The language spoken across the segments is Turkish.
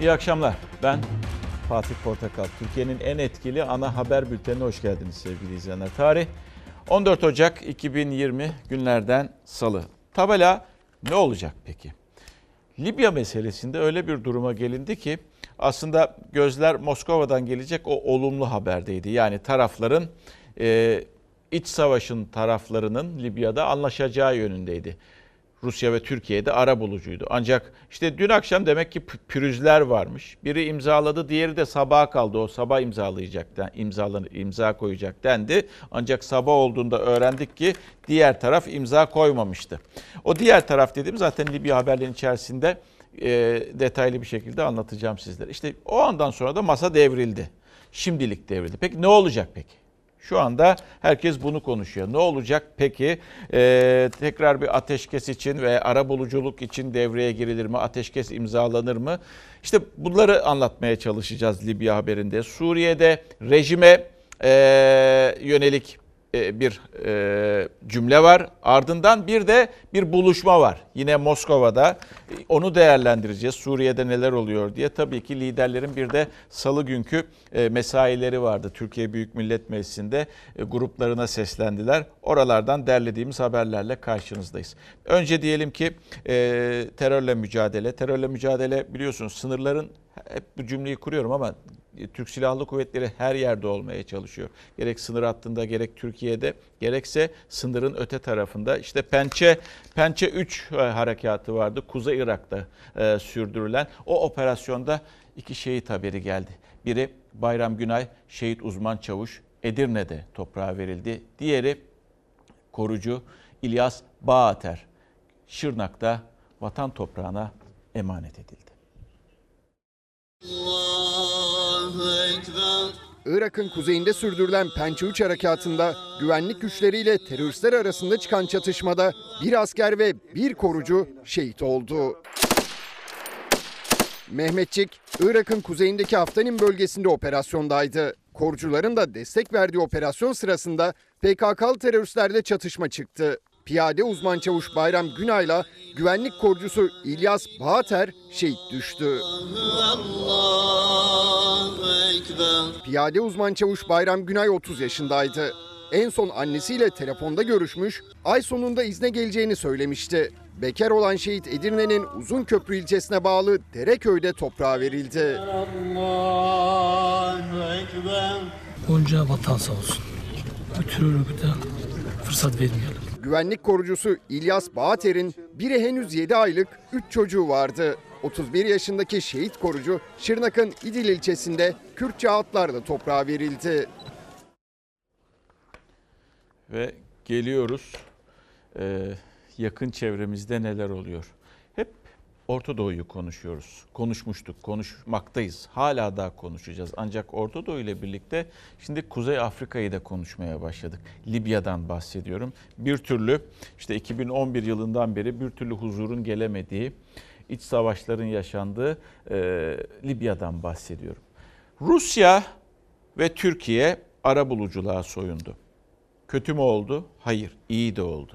İyi akşamlar. Ben Fatih Portakal. Türkiye'nin en etkili ana haber bültenine hoş geldiniz sevgili izleyenler. Tarih 14 Ocak 2020 günlerden salı. Tabela ne olacak peki? Libya meselesinde öyle bir duruma gelindi ki aslında gözler Moskova'dan gelecek o olumlu haberdeydi. Yani tarafların e, iç savaşın taraflarının Libya'da anlaşacağı yönündeydi. Rusya ve Türkiye'de ara bulucuydu. Ancak işte dün akşam demek ki pürüzler varmış. Biri imzaladı, diğeri de sabaha kaldı. O sabah imzalayacak, imzalanır, imza koyacak dendi. Ancak sabah olduğunda öğrendik ki diğer taraf imza koymamıştı. O diğer taraf dediğim zaten Libya haberlerinin içerisinde e, detaylı bir şekilde anlatacağım sizlere. İşte o andan sonra da masa devrildi. Şimdilik devrildi. Peki ne olacak peki? Şu anda herkes bunu konuşuyor. Ne olacak peki? Ee, tekrar bir ateşkes için ve ara buluculuk için devreye girilir mi? Ateşkes imzalanır mı? İşte bunları anlatmaya çalışacağız Libya haberinde. Suriye'de rejime e, yönelik bir e, cümle var. Ardından bir de bir buluşma var. Yine Moskova'da. Onu değerlendireceğiz. Suriye'de neler oluyor diye. Tabii ki liderlerin bir de salı günkü e, mesaileri vardı. Türkiye Büyük Millet Meclisi'nde gruplarına seslendiler. Oralardan derlediğimiz haberlerle karşınızdayız. Önce diyelim ki terörle mücadele. Terörle mücadele biliyorsunuz sınırların hep bu cümleyi kuruyorum ama Türk Silahlı Kuvvetleri her yerde olmaya çalışıyor. Gerek sınır hattında gerek Türkiye'de gerekse sınırın öte tarafında. İşte Pençe Pençe 3 e, harekatı vardı. Kuzey Irak'ta e, sürdürülen. O operasyonda iki şehit haberi geldi. Biri Bayram Günay şehit uzman çavuş Edirne'de toprağa verildi. Diğeri korucu İlyas Bağater Şırnak'ta vatan toprağına emanet edildi. Irak'ın kuzeyinde sürdürülen Pençe 3 harekatında güvenlik güçleriyle teröristler arasında çıkan çatışmada bir asker ve bir korucu şehit oldu. Mehmetçik, Irak'ın kuzeyindeki Haftanin bölgesinde operasyondaydı. Korucuların da destek verdiği operasyon sırasında PKK'lı teröristlerle çatışma çıktı. Piyade uzman çavuş Bayram Günay'la güvenlik korucusu İlyas Bağater şehit düştü. Piyade uzman çavuş Bayram Günay 30 yaşındaydı. En son annesiyle telefonda görüşmüş, ay sonunda izne geleceğini söylemişti. Bekar olan şehit Edirne'nin Uzunköprü ilçesine bağlı Dereköy'de toprağa verildi. Onca vatan sağ olsun. Bu terör örgüte fırsat vermeyelim. Güvenlik korucusu İlyas Bağater'in biri henüz 7 aylık 3 çocuğu vardı. 31 yaşındaki şehit korucu Şırnak'ın İdil ilçesinde Kürtçe atlarla toprağa verildi. Ve geliyoruz ee, yakın çevremizde neler oluyor. Orta Doğu'yu konuşuyoruz. Konuşmuştuk, konuşmaktayız. Hala daha konuşacağız. Ancak Orta Doğu ile birlikte şimdi Kuzey Afrika'yı da konuşmaya başladık. Libya'dan bahsediyorum. Bir türlü işte 2011 yılından beri bir türlü huzurun gelemediği, iç savaşların yaşandığı e, Libya'dan bahsediyorum. Rusya ve Türkiye ara buluculuğa soyundu. Kötü mü oldu? Hayır, iyi de oldu.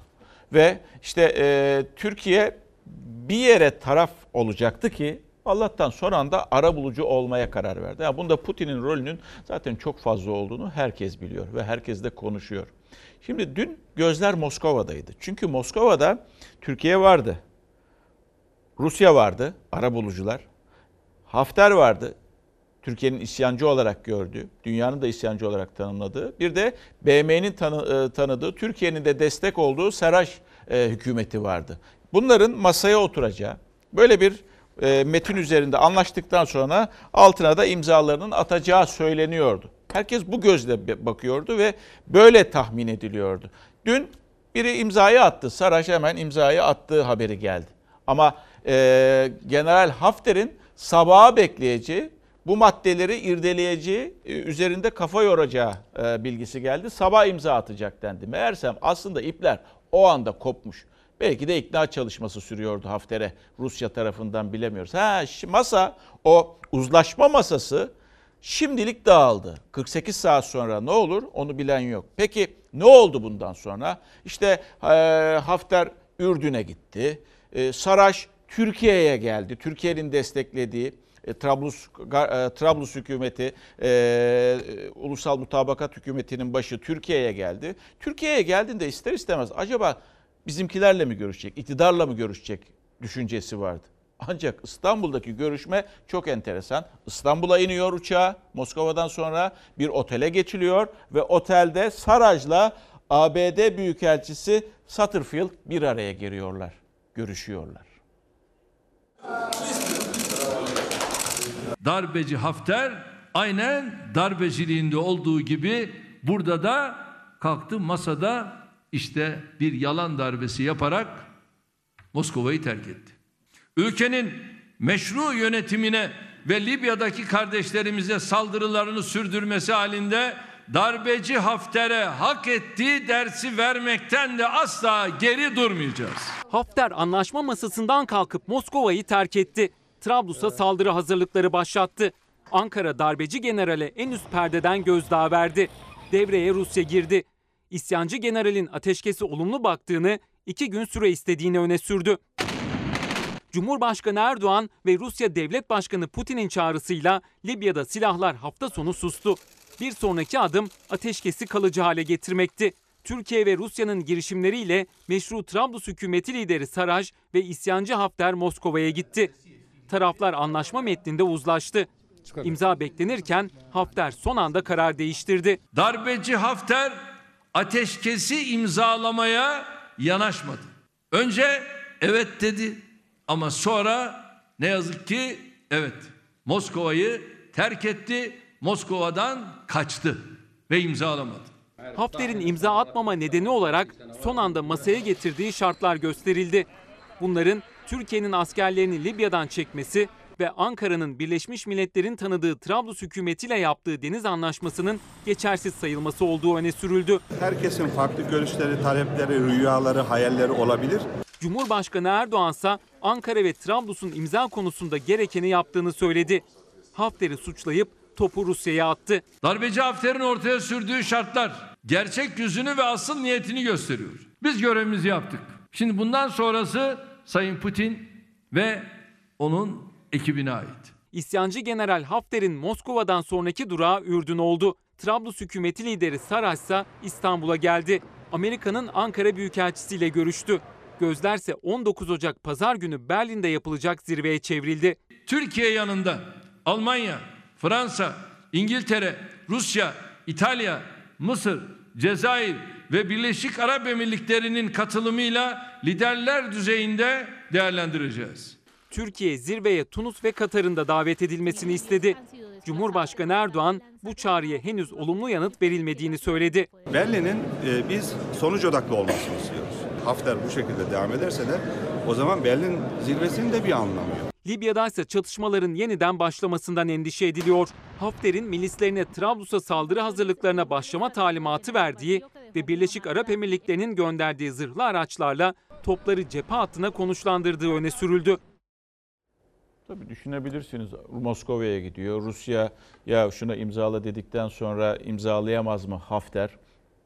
Ve işte e, Türkiye bir yere taraf olacaktı ki Allah'tan son anda ara bulucu olmaya karar verdi. Yani bunda Putin'in rolünün zaten çok fazla olduğunu herkes biliyor ve herkes de konuşuyor. Şimdi dün gözler Moskova'daydı. Çünkü Moskova'da Türkiye vardı. Rusya vardı, ara bulucular. Hafter vardı, Türkiye'nin isyancı olarak gördüğü, dünyanın da isyancı olarak tanımladığı, bir de BM'nin tanı, e, tanıdığı, Türkiye'nin de destek olduğu Saraş e, hükümeti vardı. Bunların masaya oturacağı, böyle bir e, metin üzerinde anlaştıktan sonra altına da imzalarının atacağı söyleniyordu. Herkes bu gözle bakıyordu ve böyle tahmin ediliyordu. Dün biri imzayı attı, Saraş hemen imzayı attığı haberi geldi. Ama e, General Hafter'in sabaha bekleyeceği, bu maddeleri irdeleyeceği, e, üzerinde kafa yoracağı e, bilgisi geldi. Sabah imza atacak dendi. Meğersem aslında ipler o anda kopmuş. Belki de ikna çalışması sürüyordu Hafter'e Rusya tarafından bilemiyoruz. Ha masa o uzlaşma masası şimdilik dağıldı. 48 saat sonra ne olur onu bilen yok. Peki ne oldu bundan sonra? İşte Hafter Ürdün'e gitti. E, Saraş Türkiye'ye geldi. Türkiye'nin desteklediği e, Trablus, e, Trablus hükümeti, e, Ulusal Mutabakat Hükümeti'nin başı Türkiye'ye geldi. Türkiye'ye geldiğinde ister istemez acaba bizimkilerle mi görüşecek, iktidarla mı görüşecek düşüncesi vardı. Ancak İstanbul'daki görüşme çok enteresan. İstanbul'a iniyor uçağa Moskova'dan sonra bir otele geçiliyor ve otelde Saraj'la ABD Büyükelçisi Satterfield bir araya geliyorlar, görüşüyorlar. Darbeci Hafter aynen darbeciliğinde olduğu gibi burada da kalktı masada işte bir yalan darbesi yaparak Moskova'yı terk etti. Ülkenin meşru yönetimine ve Libya'daki kardeşlerimize saldırılarını sürdürmesi halinde darbeci Hafter'e hak ettiği dersi vermekten de asla geri durmayacağız. Hafter anlaşma masasından kalkıp Moskova'yı terk etti. Trablus'a saldırı hazırlıkları başlattı. Ankara darbeci generale en üst perdeden gözdağı verdi. Devreye Rusya girdi. İsyancı generalin ateşkesi olumlu baktığını, iki gün süre istediğini öne sürdü. Cumhurbaşkanı Erdoğan ve Rusya Devlet Başkanı Putin'in çağrısıyla Libya'da silahlar hafta sonu sustu. Bir sonraki adım ateşkesi kalıcı hale getirmekti. Türkiye ve Rusya'nın girişimleriyle meşru Trablus hükümeti lideri Saraj ve isyancı Hafter Moskova'ya gitti. Taraflar anlaşma metninde uzlaştı. İmza beklenirken Hafter son anda karar değiştirdi. Darbeci Hafter ateşkesi imzalamaya yanaşmadı. Önce evet dedi ama sonra ne yazık ki evet Moskova'yı terk etti. Moskova'dan kaçtı ve imzalamadı. Hafter'in imza atmama nedeni olarak son anda masaya getirdiği şartlar gösterildi. Bunların Türkiye'nin askerlerini Libya'dan çekmesi ve Ankara'nın Birleşmiş Milletler'in tanıdığı Trablus hükümetiyle yaptığı deniz anlaşmasının geçersiz sayılması olduğu öne sürüldü. Herkesin farklı görüşleri, talepleri, rüyaları, hayalleri olabilir. Cumhurbaşkanı Erdoğan ise Ankara ve Trablus'un imza konusunda gerekeni yaptığını söyledi. Hafter'i suçlayıp topu Rusya'ya attı. Darbeci Hafter'in ortaya sürdüğü şartlar gerçek yüzünü ve asıl niyetini gösteriyor. Biz görevimizi yaptık. Şimdi bundan sonrası Sayın Putin ve onun ekibine ait. İsyancı General Hafter'in Moskova'dan sonraki durağı Ürdün oldu. Trablus hükümeti lideri Saraj ise İstanbul'a geldi. Amerika'nın Ankara Büyükelçisi ile görüştü. Gözlerse 19 Ocak Pazar günü Berlin'de yapılacak zirveye çevrildi. Türkiye yanında Almanya, Fransa, İngiltere, Rusya, İtalya, Mısır, Cezayir ve Birleşik Arap Emirlikleri'nin katılımıyla liderler düzeyinde değerlendireceğiz. Türkiye zirveye Tunus ve Katar'ın da davet edilmesini istedi. Cumhurbaşkanı Erdoğan bu çağrıya henüz olumlu yanıt verilmediğini söyledi. Berlin'in e, biz sonuç odaklı olmasını istiyoruz. Hafter bu şekilde devam ederse de o zaman Berlin zirvesinin de bir anlamı yok. Libya'da ise çatışmaların yeniden başlamasından endişe ediliyor. Hafter'in milislerine Trablus'a saldırı hazırlıklarına başlama talimatı verdiği ve Birleşik Arap Emirlikleri'nin gönderdiği zırhlı araçlarla topları cephe hattına konuşlandırdığı öne sürüldü. Tabii düşünebilirsiniz Moskova'ya gidiyor. Rusya ya şuna imzala dedikten sonra imzalayamaz mı Hafter?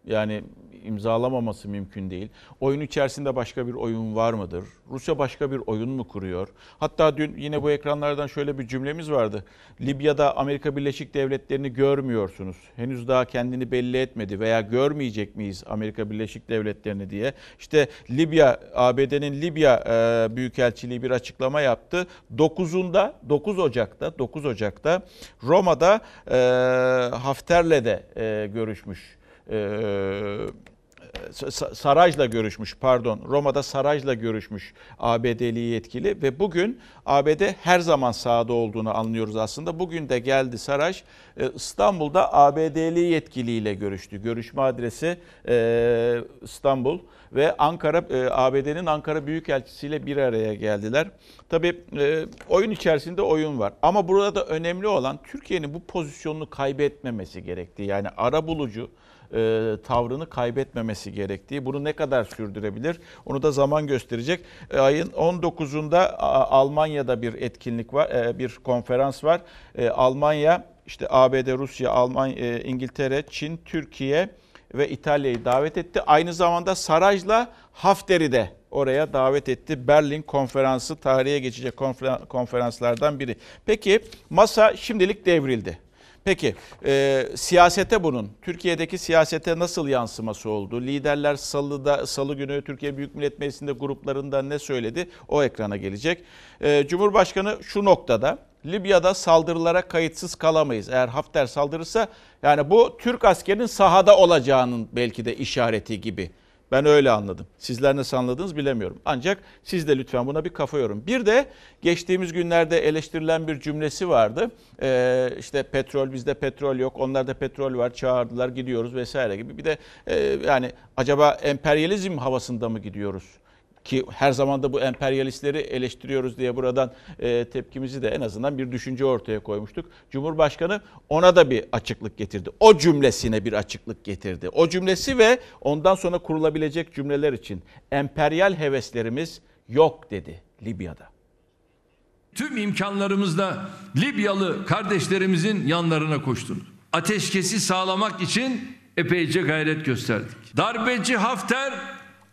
Yani imzalamaması mümkün değil. Oyun içerisinde başka bir oyun var mıdır? Rusya başka bir oyun mu kuruyor? Hatta dün yine bu ekranlardan şöyle bir cümlemiz vardı. Libya'da Amerika Birleşik Devletleri'ni görmüyorsunuz. Henüz daha kendini belli etmedi veya görmeyecek miyiz Amerika Birleşik Devletleri'ni diye. İşte Libya, ABD'nin Libya e, Büyükelçiliği bir açıklama yaptı. 9'unda, 9 Ocak'ta, 9 Ocak'ta Roma'da e, Hafter'le de e, görüşmüş. E, Saraj'la görüşmüş pardon Roma'da Saraj'la görüşmüş ABD'li yetkili ve bugün ABD her zaman sahada olduğunu anlıyoruz aslında. Bugün de geldi Saraj e, İstanbul'da ABD'li yetkiliyle görüştü. Görüşme adresi e, İstanbul ve Ankara e, ABD'nin Ankara Büyükelçisi ile bir araya geldiler. Tabii oyun içerisinde oyun var ama burada önemli olan Türkiye'nin bu pozisyonunu kaybetmemesi gerektiği yani ara bulucu e, tavrını kaybetmemesi gerektiği. Bunu ne kadar sürdürebilir? Onu da zaman gösterecek. E, ayın 19'unda A- Almanya'da bir etkinlik var, e, bir konferans var. E, Almanya, işte ABD, Rusya, Almanya, e, İngiltere, Çin, Türkiye ve İtalya'yı davet etti. Aynı zamanda Saraj'la Hafter'i de oraya davet etti. Berlin konferansı tarihe geçecek konfer- konferanslardan biri. Peki masa şimdilik devrildi. Peki e, siyasete bunun, Türkiye'deki siyasete nasıl yansıması oldu? Liderler salıda, salı günü Türkiye Büyük Millet Meclisi'nde gruplarından ne söyledi? O ekrana gelecek. E, Cumhurbaşkanı şu noktada, Libya'da saldırılara kayıtsız kalamayız. Eğer Hafter saldırırsa yani bu Türk askerinin sahada olacağının belki de işareti gibi. Ben öyle anladım. Sizler nasıl anladınız bilemiyorum. Ancak siz de lütfen buna bir kafa yorun. Bir de geçtiğimiz günlerde eleştirilen bir cümlesi vardı. Ee, işte petrol bizde petrol yok. Onlarda petrol var. Çağırdılar gidiyoruz vesaire gibi. Bir de e, yani acaba emperyalizm havasında mı gidiyoruz? Ki her zaman da bu emperyalistleri eleştiriyoruz diye buradan e, tepkimizi de en azından bir düşünce ortaya koymuştuk. Cumhurbaşkanı ona da bir açıklık getirdi. O cümlesine bir açıklık getirdi. O cümlesi ve ondan sonra kurulabilecek cümleler için emperyal heveslerimiz yok dedi Libya'da. Tüm imkanlarımızla Libyalı kardeşlerimizin yanlarına koştunuz. Ateşkesi sağlamak için epeyce gayret gösterdik. Darbeci Hafter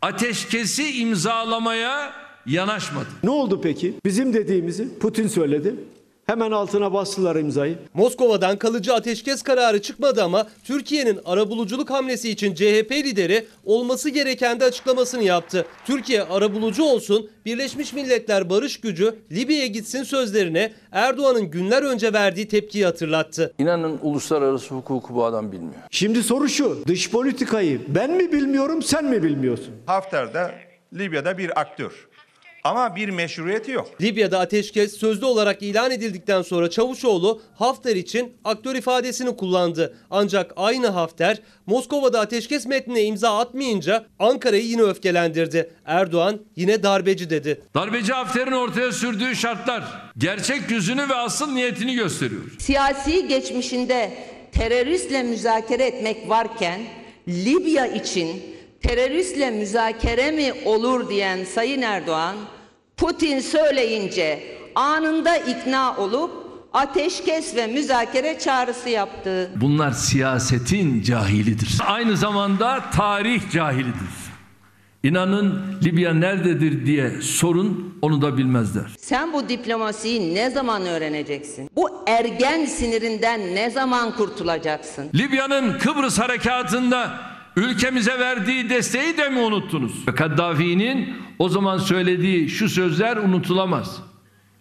ateşkesi imzalamaya yanaşmadı. Ne oldu peki? Bizim dediğimizi Putin söyledi. Hemen altına bastılar imzayı. Moskova'dan kalıcı ateşkes kararı çıkmadı ama Türkiye'nin arabuluculuk hamlesi için CHP lideri olması gereken de açıklamasını yaptı. Türkiye arabulucu olsun, Birleşmiş Milletler barış gücü Libya'ya gitsin sözlerine Erdoğan'ın günler önce verdiği tepkiyi hatırlattı. İnanın uluslararası hukuku bu adam bilmiyor. Şimdi soru şu. Dış politikayı ben mi bilmiyorum sen mi bilmiyorsun? Hafter de Libya'da bir aktör. Ama bir meşruiyeti yok. Libya'da ateşkes sözlü olarak ilan edildikten sonra Çavuşoğlu Hafter için aktör ifadesini kullandı. Ancak aynı Hafter Moskova'da ateşkes metnine imza atmayınca Ankara'yı yine öfkelendirdi. Erdoğan yine darbeci dedi. Darbeci Hafter'in ortaya sürdüğü şartlar gerçek yüzünü ve asıl niyetini gösteriyor. Siyasi geçmişinde teröristle müzakere etmek varken Libya için teröristle müzakere mi olur diyen Sayın Erdoğan Putin söyleyince anında ikna olup ateşkes ve müzakere çağrısı yaptı. Bunlar siyasetin cahilidir. Aynı zamanda tarih cahilidir. İnanın Libya nerededir diye sorun onu da bilmezler. Sen bu diplomasiyi ne zaman öğreneceksin? Bu ergen sinirinden ne zaman kurtulacaksın? Libya'nın Kıbrıs harekatında ülkemize verdiği desteği de mi unuttunuz? Kaddafi'nin o zaman söylediği şu sözler unutulamaz.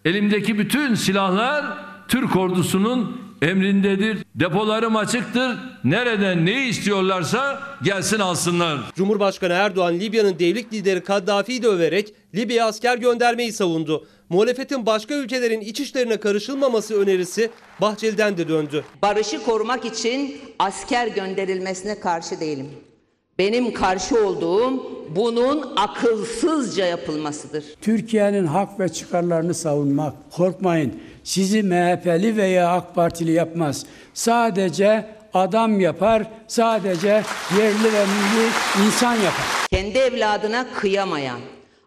Elimdeki bütün silahlar Türk ordusunun emrindedir. Depolarım açıktır. Nereden ne istiyorlarsa gelsin alsınlar. Cumhurbaşkanı Erdoğan Libya'nın devlet lideri Kaddafi'yi de överek Libya'ya asker göndermeyi savundu. Muhalefetin başka ülkelerin iç işlerine karışılmaması önerisi Bahçeli'den de döndü. Barışı korumak için asker gönderilmesine karşı değilim. Benim karşı olduğum bunun akılsızca yapılmasıdır. Türkiye'nin hak ve çıkarlarını savunmak. Korkmayın. Sizi MHP'li veya AK Partili yapmaz. Sadece adam yapar, sadece yerli ve milli insan yapar. Kendi evladına kıyamayan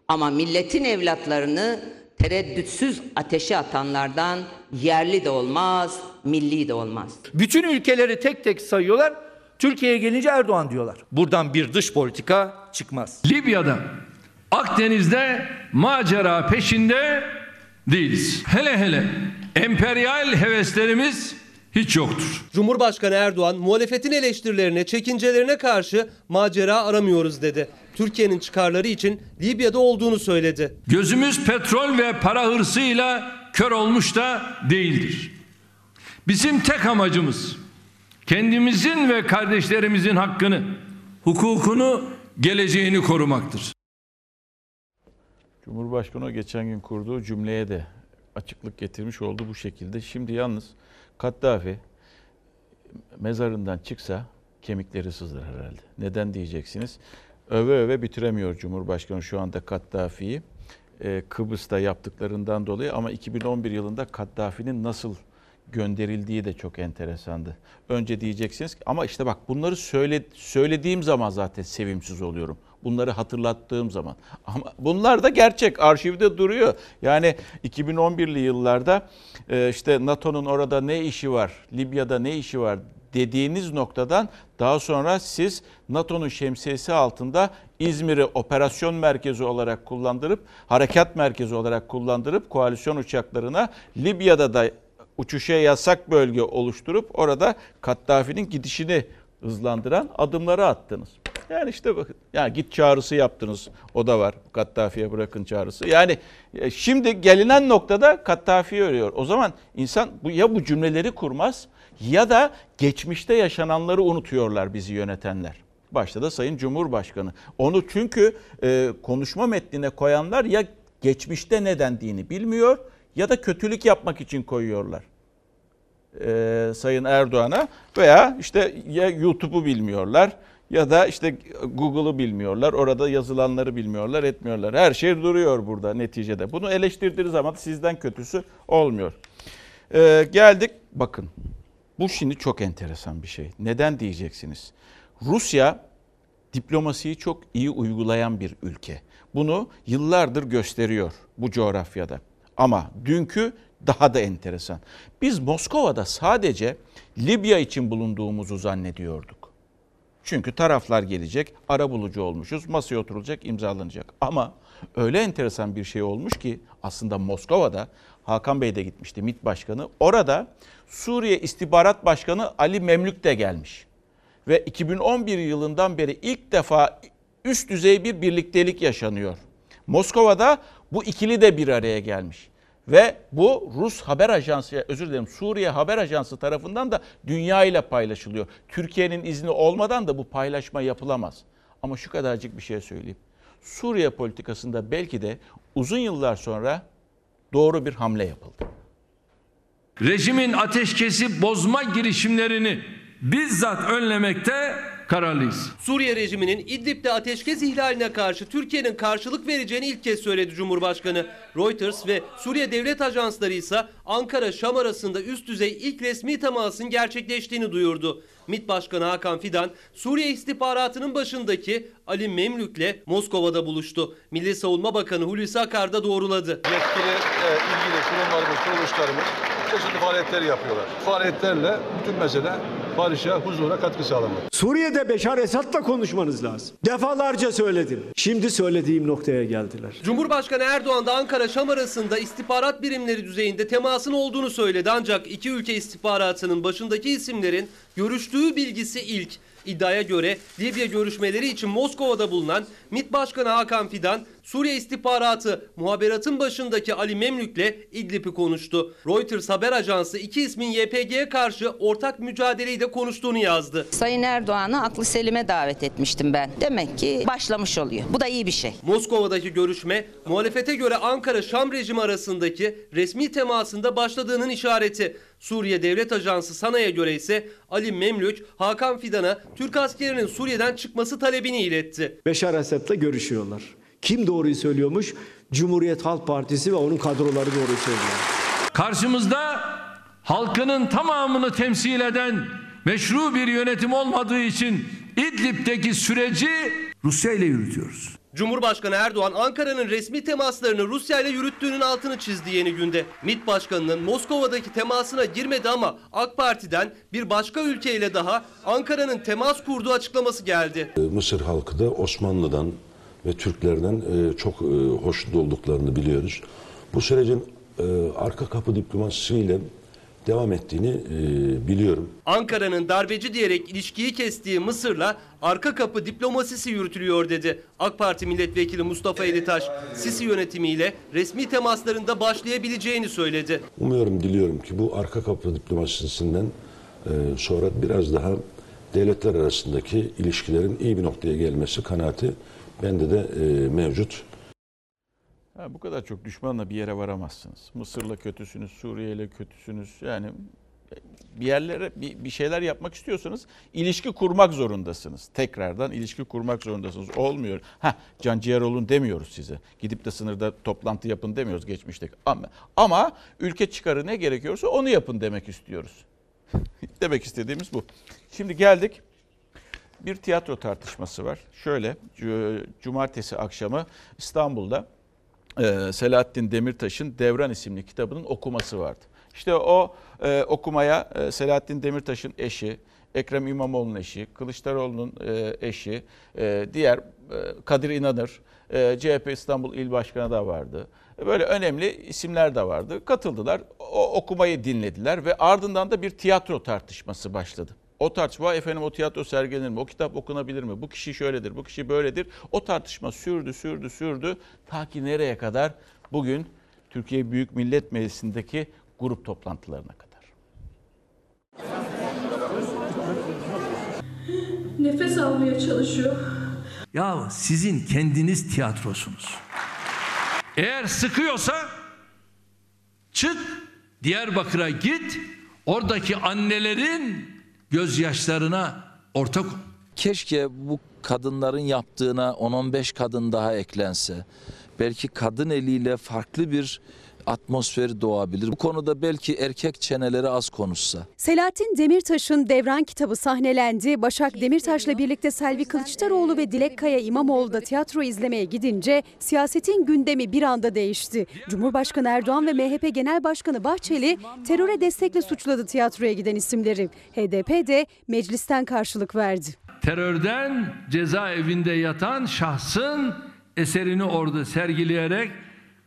ama milletin evlatlarını tereddütsüz ateşe atanlardan yerli de olmaz, milli de olmaz. Bütün ülkeleri tek tek sayıyorlar. Türkiye'ye gelince Erdoğan diyorlar. Buradan bir dış politika çıkmaz. Libya'da, Akdeniz'de macera peşinde değiliz. Hele hele emperyal heveslerimiz hiç yoktur. Cumhurbaşkanı Erdoğan muhalefetin eleştirilerine, çekincelerine karşı macera aramıyoruz dedi. Türkiye'nin çıkarları için Libya'da olduğunu söyledi. Gözümüz petrol ve para hırsıyla kör olmuş da değildir. Bizim tek amacımız kendimizin ve kardeşlerimizin hakkını, hukukunu, geleceğini korumaktır. Cumhurbaşkanı geçen gün kurduğu cümleye de açıklık getirmiş oldu bu şekilde. Şimdi yalnız Kaddafi mezarından çıksa kemikleri sızlar herhalde. Neden diyeceksiniz? Öve öve bitiremiyor Cumhurbaşkanı şu anda Kaddafi'yi. Ee, Kıbrıs'ta yaptıklarından dolayı ama 2011 yılında Kaddafi'nin nasıl gönderildiği de çok enteresandı. Önce diyeceksiniz ki ama işte bak bunları söyle, söylediğim zaman zaten sevimsiz oluyorum. Bunları hatırlattığım zaman. Ama bunlar da gerçek. Arşivde duruyor. Yani 2011'li yıllarda e, işte NATO'nun orada ne işi var, Libya'da ne işi var dediğiniz noktadan daha sonra siz NATO'nun şemsiyesi altında İzmir'i operasyon merkezi olarak kullandırıp, harekat merkezi olarak kullandırıp koalisyon uçaklarına Libya'da da uçuşa yasak bölge oluşturup orada Kaddafi'nin gidişini hızlandıran adımları attınız. Yani işte bakın yani git çağrısı yaptınız. O da var. Kaddafi'ye bırakın çağrısı. Yani e, şimdi gelinen noktada Kaddafi ölüyor. O zaman insan bu ya bu cümleleri kurmaz ya da geçmişte yaşananları unutuyorlar bizi yönetenler. Başta da Sayın Cumhurbaşkanı. Onu çünkü e, konuşma metnine koyanlar ya geçmişte ne dendiğini bilmiyor ya da kötülük yapmak için koyuyorlar e, Sayın Erdoğan'a veya işte ya YouTube'u bilmiyorlar ya da işte Google'ı bilmiyorlar. Orada yazılanları bilmiyorlar, etmiyorlar. Her şey duruyor burada neticede. Bunu eleştirdiğiniz zaman sizden kötüsü olmuyor. E, geldik bakın. Bu şimdi çok enteresan bir şey. Neden diyeceksiniz? Rusya diplomasiyi çok iyi uygulayan bir ülke. Bunu yıllardır gösteriyor bu coğrafyada. Ama dünkü daha da enteresan. Biz Moskova'da sadece Libya için bulunduğumuzu zannediyorduk. Çünkü taraflar gelecek, ara bulucu olmuşuz, masaya oturulacak, imzalanacak. Ama öyle enteresan bir şey olmuş ki aslında Moskova'da Hakan Bey de gitmişti MİT Başkanı. Orada Suriye İstihbarat Başkanı Ali Memlük de gelmiş. Ve 2011 yılından beri ilk defa üst düzey bir birliktelik yaşanıyor. Moskova'da bu ikili de bir araya gelmiş. Ve bu Rus haber ajansı, özür dilerim Suriye haber ajansı tarafından da dünya ile paylaşılıyor. Türkiye'nin izni olmadan da bu paylaşma yapılamaz. Ama şu kadarcık bir şey söyleyeyim. Suriye politikasında belki de uzun yıllar sonra doğru bir hamle yapıldı. Rejimin ateşkesi bozma girişimlerini bizzat önlemekte kararlıyız. Suriye rejiminin İdlib'de ateşkes ihlaline karşı Türkiye'nin karşılık vereceğini ilk kez söyledi Cumhurbaşkanı. Reuters ve Suriye devlet ajansları ise Ankara-Şam arasında üst düzey ilk resmi temasın gerçekleştiğini duyurdu. MİT Başkanı Hakan Fidan, Suriye istihbaratının başındaki Ali Memlük'le Moskova'da buluştu. Milli Savunma Bakanı Hulusi Akar da doğruladı. Yetkili e, ilgili kurumlarımız, kuruluşlarımız çeşitli faaliyetleri yapıyorlar. Faaliyetlerle bütün mesele barışa, huzura katkı sağlamak. Suriye'de Beşar Esad'la konuşmanız lazım. Defalarca söyledim. Şimdi söylediğim noktaya geldiler. Cumhurbaşkanı Erdoğan da Ankara-Şam arasında istihbarat birimleri düzeyinde temasın olduğunu söyledi. Ancak iki ülke istihbaratının başındaki isimlerin görüştüğü bilgisi ilk. İddiaya göre Libya görüşmeleri için Moskova'da bulunan MİT Başkanı Hakan Fidan, Suriye istihbaratı muhaberatın başındaki Ali Memlük'le İdlib'i konuştu. Reuters haber ajansı iki ismin YPG'ye karşı ortak mücadeleyi de konuştuğunu yazdı. Sayın Erdoğan'ı aklı selime davet etmiştim ben. Demek ki başlamış oluyor. Bu da iyi bir şey. Moskova'daki görüşme muhalefete göre Ankara-Şam rejimi arasındaki resmi temasında başladığının işareti. Suriye Devlet Ajansı Sana'ya göre ise Ali Memlük, Hakan Fidan'a Türk askerinin Suriye'den çıkması talebini iletti. Beşar Esad'la görüşüyorlar. Kim doğruyu söylüyormuş? Cumhuriyet Halk Partisi ve onun kadroları doğruyu söylüyor. Karşımızda halkının tamamını temsil eden meşru bir yönetim olmadığı için İdlib'deki süreci Rusya ile yürütüyoruz. Cumhurbaşkanı Erdoğan Ankara'nın resmi temaslarını Rusya ile yürüttüğünün altını çizdi yeni günde. MİT Başkanı'nın Moskova'daki temasına girmedi ama AK Parti'den bir başka ülkeyle daha Ankara'nın temas kurduğu açıklaması geldi. Mısır halkı da Osmanlı'dan ve Türklerden e, çok e, hoşnut olduklarını biliyoruz. Bu sürecin e, arka kapı diplomasisiyle devam ettiğini e, biliyorum. Ankara'nın darbeci diyerek ilişkiyi kestiği Mısır'la arka kapı diplomasisi yürütülüyor dedi. AK Parti milletvekili Mustafa Elitaş, Sisi yönetimiyle resmi temaslarında başlayabileceğini söyledi. Umuyorum, diliyorum ki bu arka kapı diplomasisinden e, sonra biraz daha devletler arasındaki ilişkilerin iyi bir noktaya gelmesi kanaati bende de e, mevcut. Ha, bu kadar çok düşmanla bir yere varamazsınız. Mısır'la kötüsünüz, Suriye'yle kötüsünüz. Yani bir yerlere bir, bir şeyler yapmak istiyorsanız ilişki kurmak zorundasınız. Tekrardan ilişki kurmak zorundasınız. Olmuyor. Ha canciğer olun demiyoruz size. Gidip de sınırda toplantı yapın demiyoruz geçmişte. Ama, ama ülke çıkarı ne gerekiyorsa onu yapın demek istiyoruz. demek istediğimiz bu. Şimdi geldik bir tiyatro tartışması var. Şöyle cumartesi akşamı İstanbul'da e, Selahattin Demirtaş'ın Devran isimli kitabının okuması vardı. İşte o e, okumaya e, Selahattin Demirtaş'ın eşi, Ekrem İmamoğlu'nun eşi, Kılıçdaroğlu'nun eşi, diğer Kadir İnanır, CHP İstanbul İl Başkanı da vardı. Böyle önemli isimler de vardı. Katıldılar, o okumayı dinlediler ve ardından da bir tiyatro tartışması başladı. O tartışma efendim o tiyatro sergilenir mi? O kitap okunabilir mi? Bu kişi şöyledir, bu kişi böyledir. O tartışma sürdü, sürdü, sürdü. Ta ki nereye kadar? Bugün Türkiye Büyük Millet Meclisi'ndeki grup toplantılarına kadar. Nefes almaya çalışıyor. Ya sizin kendiniz tiyatrosunuz. Eğer sıkıyorsa çık Diyarbakır'a git. Oradaki annelerin gözyaşlarına ortak. Keşke bu kadınların yaptığına 10-15 kadın daha eklense. Belki kadın eliyle farklı bir atmosferi doğabilir. Bu konuda belki erkek çeneleri az konuşsa. Selahattin Demirtaş'ın Devran kitabı sahnelendi. Başak Demirtaş'la birlikte Selvi Kılıçdaroğlu ve Dilek Kaya İmamoğlu da tiyatro izlemeye gidince siyasetin gündemi bir anda değişti. Cumhurbaşkanı Erdoğan ve MHP Genel Başkanı Bahçeli teröre destekle suçladı tiyatroya giden isimleri. HDP de meclisten karşılık verdi. Terörden cezaevinde yatan şahsın eserini orada sergileyerek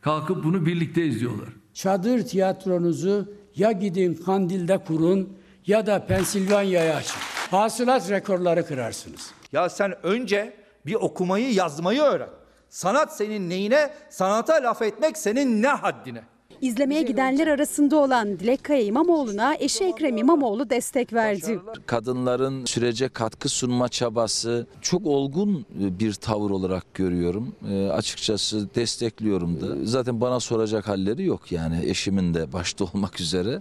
kalkıp bunu birlikte izliyorlar. Çadır tiyatronuzu ya gidin Kandil'de kurun ya da Pensilvanya'ya açın. Hasılat rekorları kırarsınız. Ya sen önce bir okumayı yazmayı öğren. Sanat senin neyine, sanata laf etmek senin ne haddine. İzlemeye gidenler arasında olan Dilek Kaya İmamoğlu'na eşi Ekrem İmamoğlu destek verdi. Kadınların sürece katkı sunma çabası çok olgun bir tavır olarak görüyorum. E, açıkçası destekliyorum da. Zaten bana soracak halleri yok yani eşimin de başta olmak üzere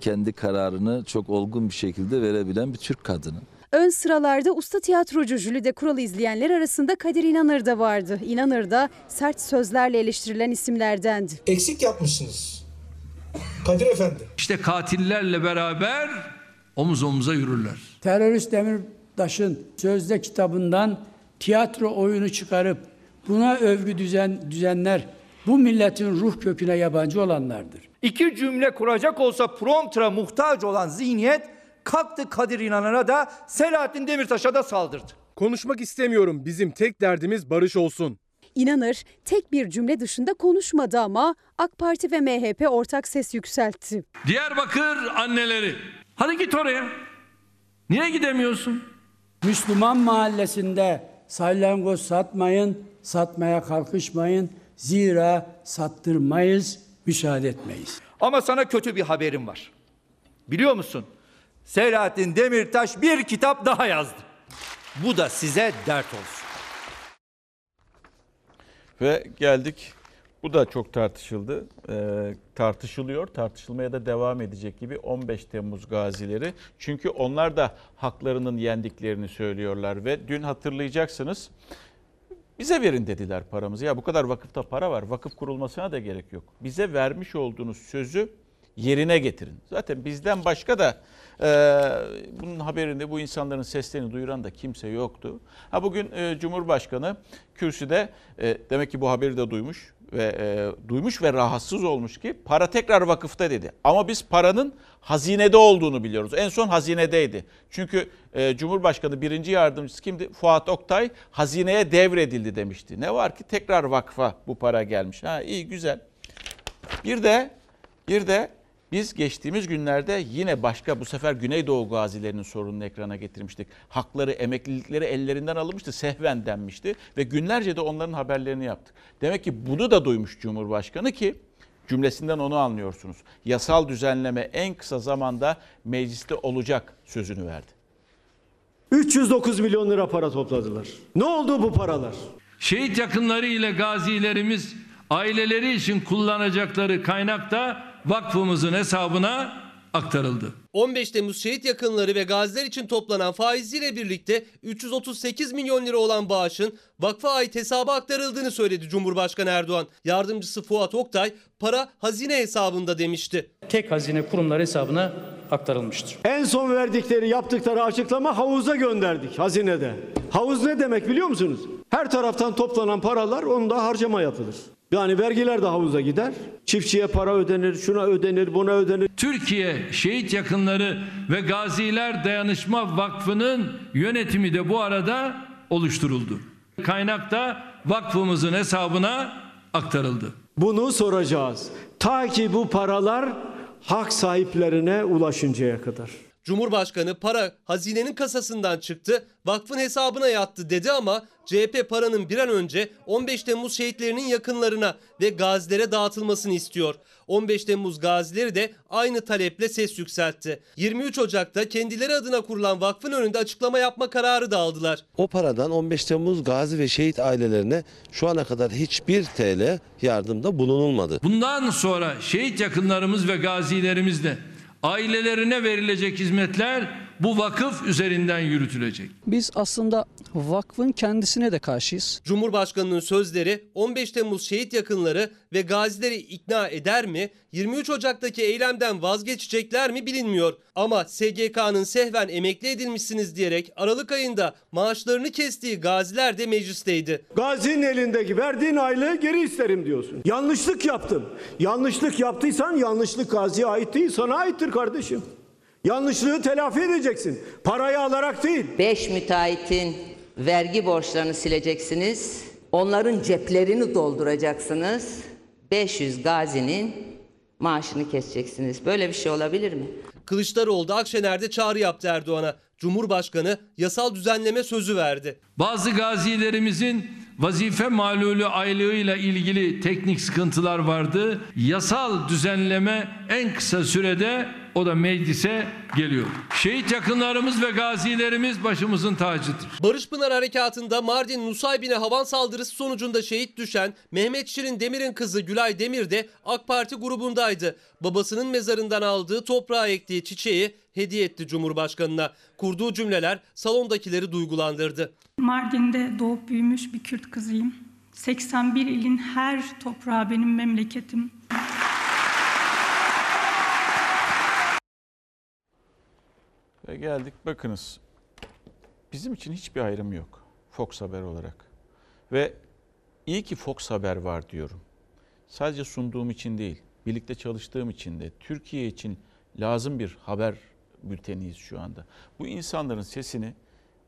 kendi kararını çok olgun bir şekilde verebilen bir Türk kadını. Ön sıralarda usta tiyatrocu Jülide Kural'ı izleyenler arasında Kadir İnanır da vardı. İnanır da sert sözlerle eleştirilen isimlerdendi. Eksik yapmışsınız. Kadir Efendi. İşte katillerle beraber omuz omuza yürürler. Terörist Demirtaş'ın sözde kitabından tiyatro oyunu çıkarıp buna övgü düzen düzenler bu milletin ruh köküne yabancı olanlardır. İki cümle kuracak olsa promptra muhtaç olan zihniyet kalktı Kadir İnanır'a da Selahattin Demirtaş'a da saldırdı. Konuşmak istemiyorum. Bizim tek derdimiz barış olsun. İnanır tek bir cümle dışında konuşmadı ama AK Parti ve MHP ortak ses yükseltti. Diyarbakır anneleri. Hadi git oraya. Niye gidemiyorsun? Müslüman mahallesinde salyangoz satmayın, satmaya kalkışmayın. Zira sattırmayız, müsaade etmeyiz. Ama sana kötü bir haberim var. Biliyor musun? Selahattin Demirtaş bir kitap daha yazdı. Bu da size dert olsun. Ve geldik. Bu da çok tartışıldı. Ee, tartışılıyor. Tartışılmaya da devam edecek gibi 15 Temmuz gazileri. Çünkü onlar da haklarının yendiklerini söylüyorlar ve dün hatırlayacaksınız. Bize verin dediler paramızı. Ya bu kadar vakıfta para var. Vakıf kurulmasına da gerek yok. Bize vermiş olduğunuz sözü yerine getirin. Zaten bizden başka da e, bunun haberini, bu insanların seslerini duyuran da kimse yoktu. Ha bugün e, Cumhurbaşkanı kürsüde e, demek ki bu haberi de duymuş ve e, duymuş ve rahatsız olmuş ki para tekrar vakıfta dedi. Ama biz paranın hazinede olduğunu biliyoruz. En son hazinedeydi. Çünkü e, Cumhurbaşkanı birinci yardımcısı kimdi? Fuat Oktay hazineye devredildi demişti. Ne var ki tekrar vakfa bu para gelmiş. Ha iyi güzel. Bir de bir de biz geçtiğimiz günlerde yine başka bu sefer Güneydoğu gazilerinin sorununu ekrana getirmiştik. Hakları, emeklilikleri ellerinden alınmıştı, sehven denmişti ve günlerce de onların haberlerini yaptık. Demek ki bunu da duymuş Cumhurbaşkanı ki cümlesinden onu anlıyorsunuz. Yasal düzenleme en kısa zamanda mecliste olacak sözünü verdi. 309 milyon lira para topladılar. Ne oldu bu paralar? Şehit yakınları ile gazilerimiz aileleri için kullanacakları kaynak da vakfımızın hesabına aktarıldı. 15 Temmuz şehit yakınları ve gaziler için toplanan faiziyle birlikte 338 milyon lira olan bağışın vakfa ait hesaba aktarıldığını söyledi Cumhurbaşkanı Erdoğan. Yardımcısı Fuat Oktay para hazine hesabında demişti. Tek hazine kurumları hesabına aktarılmıştır. En son verdikleri, yaptıkları açıklama havuza gönderdik hazinede. Havuz ne demek biliyor musunuz? Her taraftan toplanan paralar onda harcama yapılır. Yani vergiler de havuza gider. Çiftçiye para ödenir, şuna ödenir, buna ödenir. Türkiye Şehit Yakınları ve Gaziler Dayanışma Vakfı'nın yönetimi de bu arada oluşturuldu. Kaynak da vakfımızın hesabına aktarıldı. Bunu soracağız. Ta ki bu paralar hak sahiplerine ulaşıncaya kadar. Cumhurbaşkanı para hazinenin kasasından çıktı, vakfın hesabına yattı dedi ama CHP paranın bir an önce 15 Temmuz şehitlerinin yakınlarına ve gazilere dağıtılmasını istiyor. 15 Temmuz gazileri de aynı taleple ses yükseltti. 23 Ocak'ta kendileri adına kurulan vakfın önünde açıklama yapma kararı da aldılar. O paradan 15 Temmuz gazi ve şehit ailelerine şu ana kadar hiçbir TL yardımda bulunulmadı. Bundan sonra şehit yakınlarımız ve gazilerimiz de ailelerine verilecek hizmetler bu vakıf üzerinden yürütülecek. Biz aslında vakfın kendisine de karşıyız. Cumhurbaşkanının sözleri 15 Temmuz şehit yakınları ve gazileri ikna eder mi? 23 Ocak'taki eylemden vazgeçecekler mi bilinmiyor. Ama SGK'nın sehven emekli edilmişsiniz diyerek Aralık ayında maaşlarını kestiği gaziler de meclisteydi. Gazinin elindeki verdiğin aylığı geri isterim diyorsun. Yanlışlık yaptım. Yanlışlık yaptıysan yanlışlık gaziye ait değil sana aittir kardeşim. Yanlışlığı telafi edeceksin. Parayı alarak değil. 5 müteahhitin vergi borçlarını sileceksiniz. Onların ceplerini dolduracaksınız. 500 gazinin maaşını keseceksiniz. Böyle bir şey olabilir mi? Kılıçdaroğlu da Akşener'de çağrı yaptı Erdoğan'a. Cumhurbaşkanı yasal düzenleme sözü verdi. Bazı gazilerimizin vazife malulü aylığıyla ilgili teknik sıkıntılar vardı. Yasal düzenleme en kısa sürede o da meclise geliyor. Şehit yakınlarımız ve gazilerimiz başımızın tacıdır. Barış Pınar Harekatı'nda Mardin Nusaybin'e havan saldırısı sonucunda şehit düşen Mehmet Şirin Demir'in kızı Gülay Demir de AK Parti grubundaydı. Babasının mezarından aldığı toprağa ektiği çiçeği hediye etti Cumhurbaşkanı'na. Kurduğu cümleler salondakileri duygulandırdı. Mardin'de doğup büyümüş bir Kürt kızıyım. 81 ilin her toprağı benim memleketim. Ve geldik bakınız. Bizim için hiçbir ayrım yok. Fox Haber olarak. Ve iyi ki Fox Haber var diyorum. Sadece sunduğum için değil, birlikte çalıştığım için de Türkiye için lazım bir haber bülteniyiz şu anda. Bu insanların sesini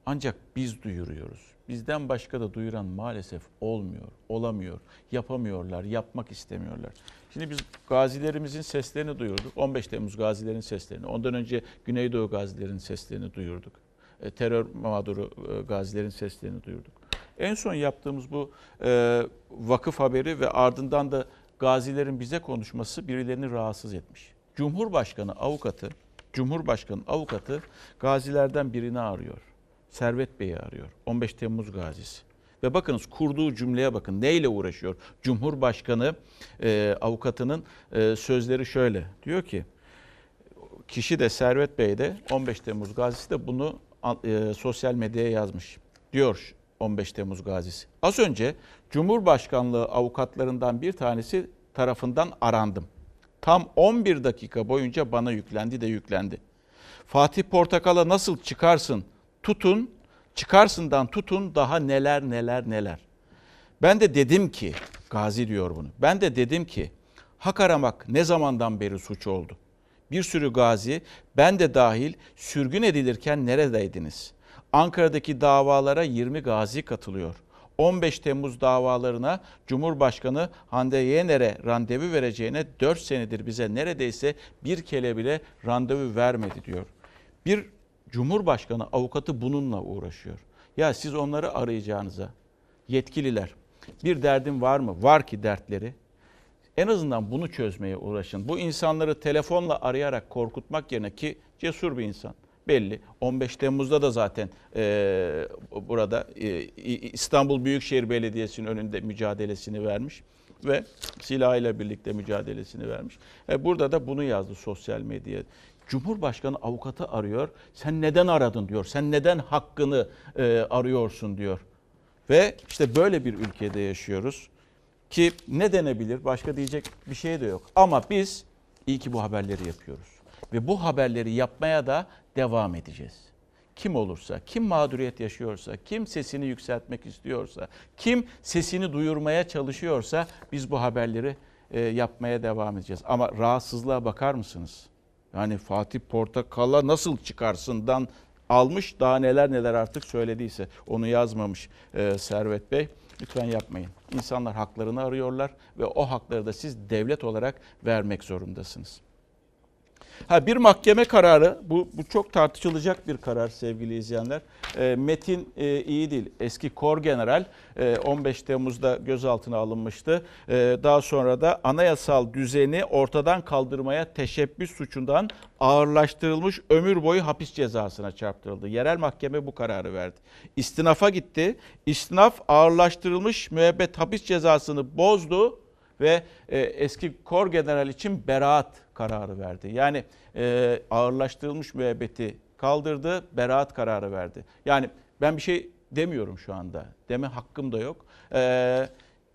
ancak biz duyuruyoruz. Bizden başka da duyuran maalesef olmuyor, olamıyor, yapamıyorlar, yapmak istemiyorlar. Şimdi biz gazilerimizin seslerini duyurduk. 15 Temmuz gazilerin seslerini. Ondan önce Güneydoğu gazilerin seslerini duyurduk. E, terör mağduru e, gazilerin seslerini duyurduk. En son yaptığımız bu e, vakıf haberi ve ardından da gazilerin bize konuşması birilerini rahatsız etmiş. Cumhurbaşkanı avukatı, Cumhurbaşkanı avukatı gazilerden birini arıyor. Servet Bey'i arıyor. 15 Temmuz gazisi. Ve bakınız kurduğu cümleye bakın. Neyle uğraşıyor? Cumhurbaşkanı e, avukatının e, sözleri şöyle. Diyor ki kişi de Servet Bey de 15 Temmuz gazisi de bunu e, sosyal medyaya yazmış. Diyor 15 Temmuz gazisi. Az önce Cumhurbaşkanlığı avukatlarından bir tanesi tarafından arandım. Tam 11 dakika boyunca bana yüklendi de yüklendi. Fatih Portakal'a nasıl çıkarsın tutun, çıkarsından tutun daha neler neler neler. Ben de dedim ki, Gazi diyor bunu. Ben de dedim ki hak aramak ne zamandan beri suç oldu? Bir sürü gazi, ben de dahil sürgün edilirken neredeydiniz? Ankara'daki davalara 20 gazi katılıyor. 15 Temmuz davalarına Cumhurbaşkanı Hande Yener'e randevu vereceğine 4 senedir bize neredeyse bir kere bile randevu vermedi diyor. Bir Cumhurbaşkanı avukatı bununla uğraşıyor. Ya siz onları arayacağınıza yetkililer bir derdin var mı? Var ki dertleri. En azından bunu çözmeye uğraşın. Bu insanları telefonla arayarak korkutmak yerine ki cesur bir insan belli. 15 Temmuz'da da zaten e, burada e, İstanbul Büyükşehir Belediyesi'nin önünde mücadelesini vermiş ve silahıyla birlikte mücadelesini vermiş. E, burada da bunu yazdı sosyal medyaya. Cumhurbaşkanı avukatı arıyor. Sen neden aradın diyor. Sen neden hakkını e, arıyorsun diyor. Ve işte böyle bir ülkede yaşıyoruz. Ki ne denebilir? Başka diyecek bir şey de yok. Ama biz iyi ki bu haberleri yapıyoruz. Ve bu haberleri yapmaya da devam edeceğiz. kim olursa, kim mağduriyet yaşıyorsa, kim sesini yükseltmek istiyorsa, kim sesini duyurmaya çalışıyorsa biz bu haberleri e, yapmaya devam edeceğiz. Ama rahatsızlığa bakar mısınız? Yani Fatih Portakal'a nasıl çıkarsından almış daha neler neler artık söylediyse onu yazmamış e, Servet Bey. Lütfen yapmayın. İnsanlar haklarını arıyorlar ve o hakları da siz devlet olarak vermek zorundasınız. Ha bir mahkeme kararı bu bu çok tartışılacak bir karar sevgili izleyenler. E, Metin e, iyi değil. Eski kor general e, 15 Temmuz'da gözaltına alınmıştı. E, daha sonra da anayasal düzeni ortadan kaldırmaya teşebbüs suçundan ağırlaştırılmış ömür boyu hapis cezasına çarptırıldı. Yerel mahkeme bu kararı verdi. İstinafa gitti. İstinaf ağırlaştırılmış müebbet hapis cezasını bozdu ve e, eski kor general için beraat kararı verdi. Yani e, ağırlaştırılmış müebbeti kaldırdı, beraat kararı verdi. Yani ben bir şey demiyorum şu anda. Deme hakkım da yok. E,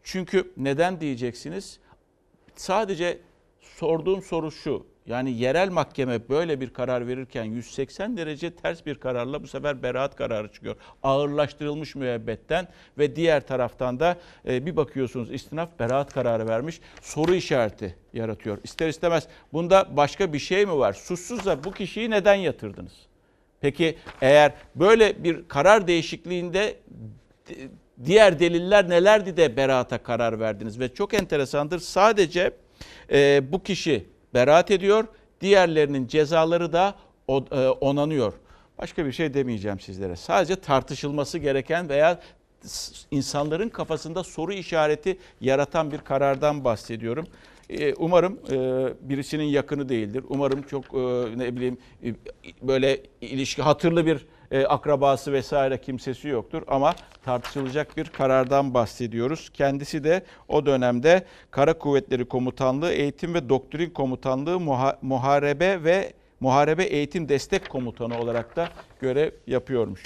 çünkü neden diyeceksiniz? Sadece sorduğum soru şu. Yani yerel mahkeme böyle bir karar verirken 180 derece ters bir kararla bu sefer beraat kararı çıkıyor. Ağırlaştırılmış müebbetten ve diğer taraftan da e, bir bakıyorsunuz istinaf beraat kararı vermiş. Soru işareti yaratıyor. İster istemez bunda başka bir şey mi var? Suçsuzsa bu kişiyi neden yatırdınız? Peki eğer böyle bir karar değişikliğinde diğer deliller nelerdi de beraata karar verdiniz? Ve çok enteresandır sadece e, bu kişi beraat ediyor. Diğerlerinin cezaları da onanıyor. Başka bir şey demeyeceğim sizlere. Sadece tartışılması gereken veya insanların kafasında soru işareti yaratan bir karardan bahsediyorum. Umarım birisinin yakını değildir. Umarım çok ne bileyim böyle ilişki hatırlı bir akrabası vesaire kimsesi yoktur ama tartışılacak bir karardan bahsediyoruz. Kendisi de o dönemde Kara Kuvvetleri Komutanlığı Eğitim ve Doktrin Komutanlığı Muharebe ve Muharebe Eğitim Destek Komutanı olarak da görev yapıyormuş.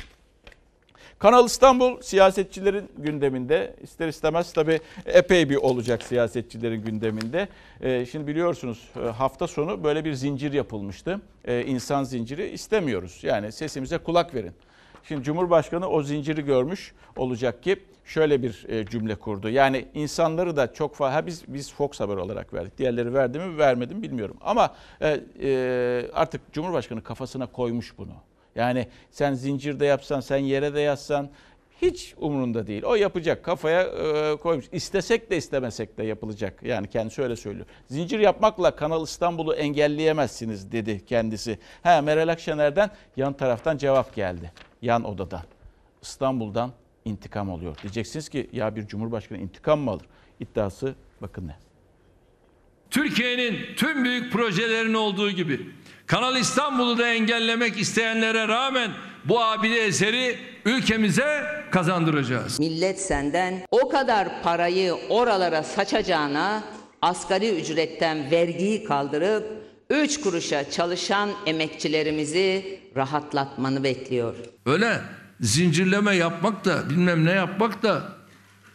Kanal İstanbul siyasetçilerin gündeminde. İster istemez tabii epey bir olacak siyasetçilerin gündeminde. Şimdi biliyorsunuz hafta sonu böyle bir zincir yapılmıştı. İnsan zinciri istemiyoruz. Yani sesimize kulak verin. Şimdi Cumhurbaşkanı o zinciri görmüş olacak ki şöyle bir cümle kurdu. Yani insanları da çok fazla biz biz Fox Haber olarak verdik. Diğerleri verdi mi vermedi mi bilmiyorum. Ama artık Cumhurbaşkanı kafasına koymuş bunu. Yani sen zincirde yapsan, sen yere de yatsan hiç umurunda değil. O yapacak, kafaya e, koymuş. İstesek de istemesek de yapılacak. Yani kendisi öyle söylüyor. Zincir yapmakla Kanal İstanbul'u engelleyemezsiniz dedi kendisi. Ha Meral Akşener'den yan taraftan cevap geldi. Yan odadan. İstanbul'dan intikam oluyor. Diyeceksiniz ki ya bir cumhurbaşkanı intikam mı alır? İddiası bakın ne. Türkiye'nin tüm büyük projelerin olduğu gibi Kanal İstanbul'u da engellemek isteyenlere rağmen bu abide eseri ülkemize kazandıracağız. Millet senden o kadar parayı oralara saçacağına asgari ücretten vergiyi kaldırıp 3 kuruşa çalışan emekçilerimizi rahatlatmanı bekliyor. Öyle zincirleme yapmak da bilmem ne yapmak da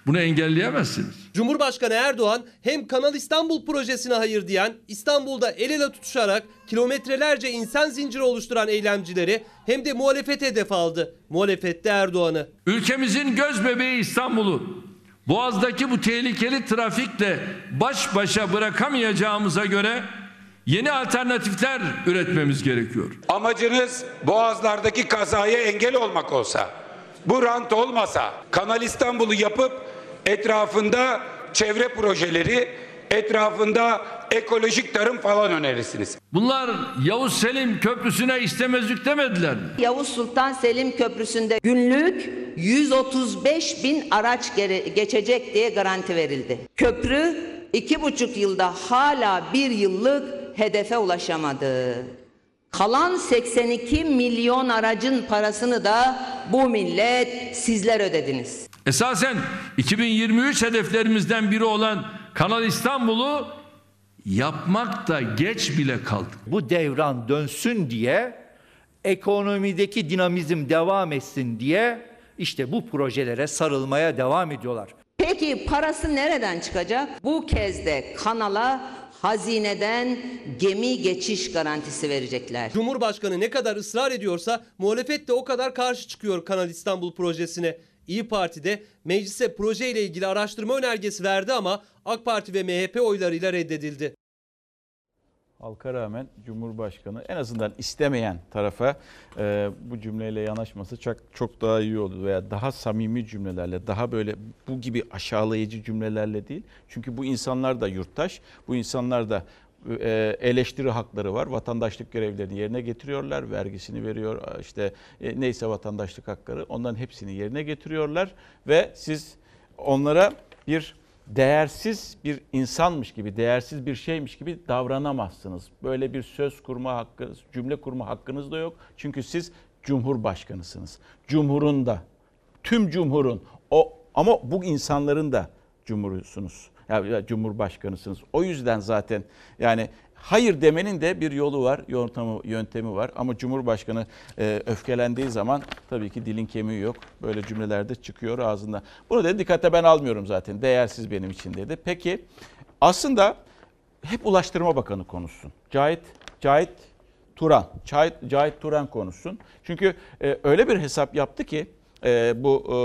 bunu engelleyemezsiniz. Cumhurbaşkanı Erdoğan hem Kanal İstanbul projesine hayır diyen, İstanbul'da el ele tutuşarak kilometrelerce insan zinciri oluşturan eylemcileri hem de muhalefet hedef aldı. Muhalefette Erdoğan'ı. Ülkemizin göz bebeği İstanbul'u Boğaz'daki bu tehlikeli trafikle baş başa bırakamayacağımıza göre yeni alternatifler üretmemiz gerekiyor. Amacınız Boğazlardaki kazaya engel olmak olsa, bu rant olmasa, Kanal İstanbul'u yapıp etrafında çevre projeleri, etrafında ekolojik tarım falan önerirsiniz. Bunlar Yavuz Selim Köprüsü'ne istemezlik demediler mi? Yavuz Sultan Selim Köprüsü'nde günlük 135 bin araç geçecek diye garanti verildi. Köprü iki buçuk yılda hala bir yıllık hedefe ulaşamadı. Kalan 82 milyon aracın parasını da bu millet sizler ödediniz. Esasen 2023 hedeflerimizden biri olan Kanal İstanbul'u yapmak da geç bile kaldı. Bu devran dönsün diye ekonomideki dinamizm devam etsin diye işte bu projelere sarılmaya devam ediyorlar. Peki parası nereden çıkacak? Bu kez de kanala hazineden gemi geçiş garantisi verecekler. Cumhurbaşkanı ne kadar ısrar ediyorsa muhalefet de o kadar karşı çıkıyor Kanal İstanbul projesine. İyi Parti de meclise projeyle ilgili araştırma önergesi verdi ama AK Parti ve MHP oylarıyla reddedildi. Halka rağmen Cumhurbaşkanı en azından istemeyen tarafa e, bu cümleyle yanaşması çok çok daha iyi oldu veya daha samimi cümlelerle, daha böyle bu gibi aşağılayıcı cümlelerle değil. Çünkü bu insanlar da yurttaş, bu insanlar da eleştiri hakları var. Vatandaşlık görevlerini yerine getiriyorlar. Vergisini veriyor işte e, neyse vatandaşlık hakları onların hepsini yerine getiriyorlar ve siz onlara bir değersiz bir insanmış gibi, değersiz bir şeymiş gibi davranamazsınız. Böyle bir söz kurma hakkınız, cümle kurma hakkınız da yok. Çünkü siz cumhurbaşkanısınız. Cumhurun da, tüm cumhurun, o ama bu insanların da cumhurusunuz. Ya cumhurbaşkanısınız. O yüzden zaten yani hayır demenin de bir yolu var, yöntemi, yöntemi var. Ama Cumhurbaşkanı e, öfkelendiği zaman tabii ki dilin kemiği yok. Böyle cümlelerde çıkıyor ağzında. Bunu dedi dikkate ben almıyorum zaten. Değersiz benim için dedi. Peki aslında hep Ulaştırma Bakanı konuşsun. Cahit, Cahit Turan, Cahit, Cahit Turan konuşsun. Çünkü e, öyle bir hesap yaptı ki e, bu e,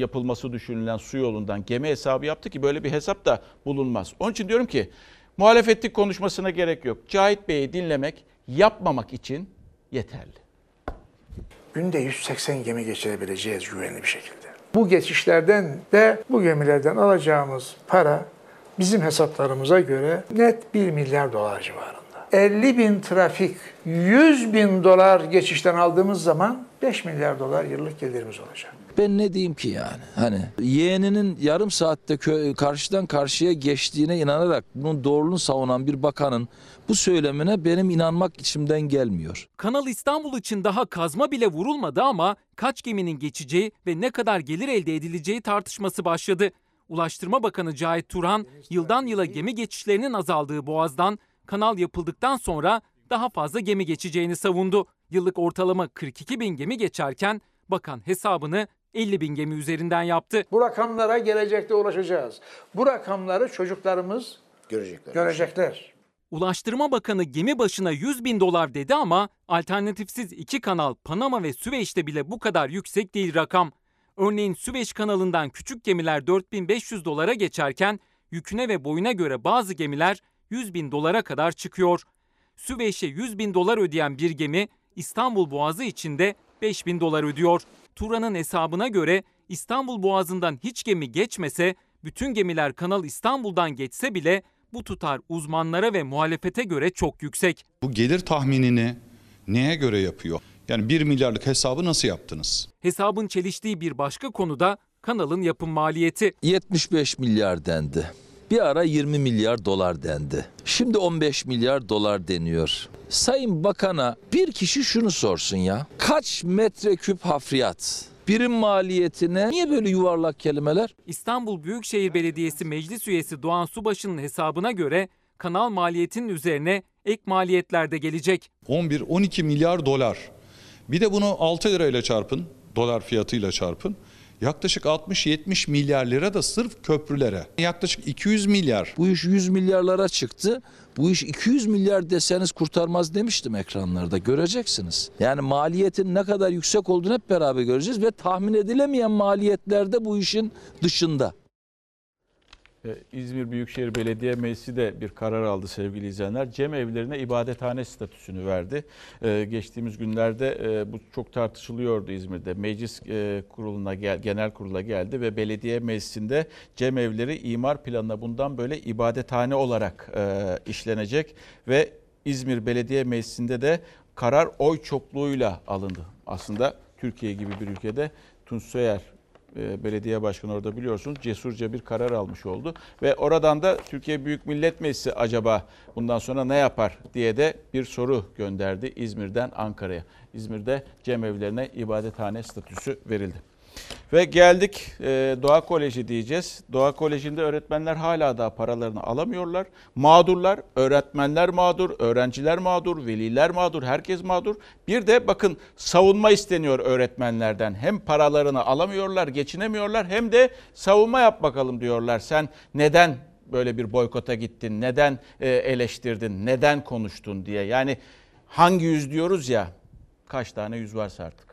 yapılması düşünülen su yolundan gemi hesabı yaptı ki böyle bir hesap da bulunmaz. Onun için diyorum ki muhalefetlik konuşmasına gerek yok. Cahit Bey'i dinlemek yapmamak için yeterli. Günde 180 gemi geçirebileceğiz güvenli bir şekilde. Bu geçişlerden de bu gemilerden alacağımız para bizim hesaplarımıza göre net 1 milyar dolar civarında. 50 bin trafik, 100 bin dolar geçişten aldığımız zaman 5 milyar dolar yıllık gelirimiz olacak. Ben ne diyeyim ki yani? Hani yeğeninin yarım saatte kö- karşıdan karşıya geçtiğine inanarak bunun doğruluğunu savunan bir bakanın bu söylemine benim inanmak içimden gelmiyor. Kanal İstanbul için daha kazma bile vurulmadı ama kaç geminin geçeceği ve ne kadar gelir elde edileceği tartışması başladı. Ulaştırma Bakanı Cahit Turhan, yıldan yıla gemi geçişlerinin azaldığı Boğaz'dan kanal yapıldıktan sonra daha fazla gemi geçeceğini savundu. Yıllık ortalama 42 bin gemi geçerken bakan hesabını 50 bin gemi üzerinden yaptı. Bu rakamlara gelecekte ulaşacağız. Bu rakamları çocuklarımız Görecekler. görecekler. Ulaştırma Bakanı gemi başına 100 bin dolar dedi ama alternatifsiz iki kanal Panama ve Süveyş'te bile bu kadar yüksek değil rakam. Örneğin Süveyş kanalından küçük gemiler 4500 dolara geçerken yüküne ve boyuna göre bazı gemiler 100 bin dolara kadar çıkıyor. Süveyş'e 100 bin dolar ödeyen bir gemi İstanbul Boğazı içinde 5 bin dolar ödüyor. Turan'ın hesabına göre İstanbul Boğazı'ndan hiç gemi geçmese, bütün gemiler Kanal İstanbul'dan geçse bile bu tutar uzmanlara ve muhalefete göre çok yüksek. Bu gelir tahminini neye göre yapıyor? Yani 1 milyarlık hesabı nasıl yaptınız? Hesabın çeliştiği bir başka konuda kanalın yapım maliyeti. 75 milyar dendi. Bir ara 20 milyar dolar dendi. Şimdi 15 milyar dolar deniyor. Sayın Bakan'a bir kişi şunu sorsun ya. Kaç metreküp hafriyat? Birim maliyetine niye böyle yuvarlak kelimeler? İstanbul Büyükşehir Belediyesi Meclis Üyesi Doğan Subaşı'nın hesabına göre kanal maliyetinin üzerine ek maliyetler de gelecek. 11-12 milyar dolar. Bir de bunu 6 lirayla çarpın, dolar fiyatıyla çarpın. Yaklaşık 60-70 milyar lira da sırf köprülere. Yaklaşık 200 milyar. Bu iş 100 milyarlara çıktı. Bu iş 200 milyar deseniz kurtarmaz demiştim ekranlarda. Göreceksiniz. Yani maliyetin ne kadar yüksek olduğunu hep beraber göreceğiz ve tahmin edilemeyen maliyetler de bu işin dışında. Ee, İzmir Büyükşehir Belediye Meclisi de bir karar aldı sevgili izleyenler. Cem evlerine ibadethane statüsünü verdi. Ee, geçtiğimiz günlerde e, bu çok tartışılıyordu İzmir'de. Meclis e, kuruluna gel, genel kurula geldi ve belediye meclisinde cem evleri imar planına bundan böyle ibadethane olarak e, işlenecek ve İzmir Belediye Meclisi'nde de karar oy çokluğuyla alındı. Aslında Türkiye gibi bir ülkede Tunç Soyer belediye başkanı orada biliyorsunuz cesurca bir karar almış oldu. Ve oradan da Türkiye Büyük Millet Meclisi acaba bundan sonra ne yapar diye de bir soru gönderdi İzmir'den Ankara'ya. İzmir'de cemevlerine ibadethane statüsü verildi. Ve geldik e, Doğa Koleji diyeceğiz. Doğa Koleji'nde öğretmenler hala da paralarını alamıyorlar. Mağdurlar, öğretmenler mağdur, öğrenciler mağdur, veliler mağdur, herkes mağdur. Bir de bakın savunma isteniyor öğretmenlerden. Hem paralarını alamıyorlar, geçinemiyorlar hem de savunma yap bakalım diyorlar. Sen neden böyle bir boykota gittin, neden e, eleştirdin, neden konuştun diye. Yani hangi yüz diyoruz ya, kaç tane yüz varsa artık.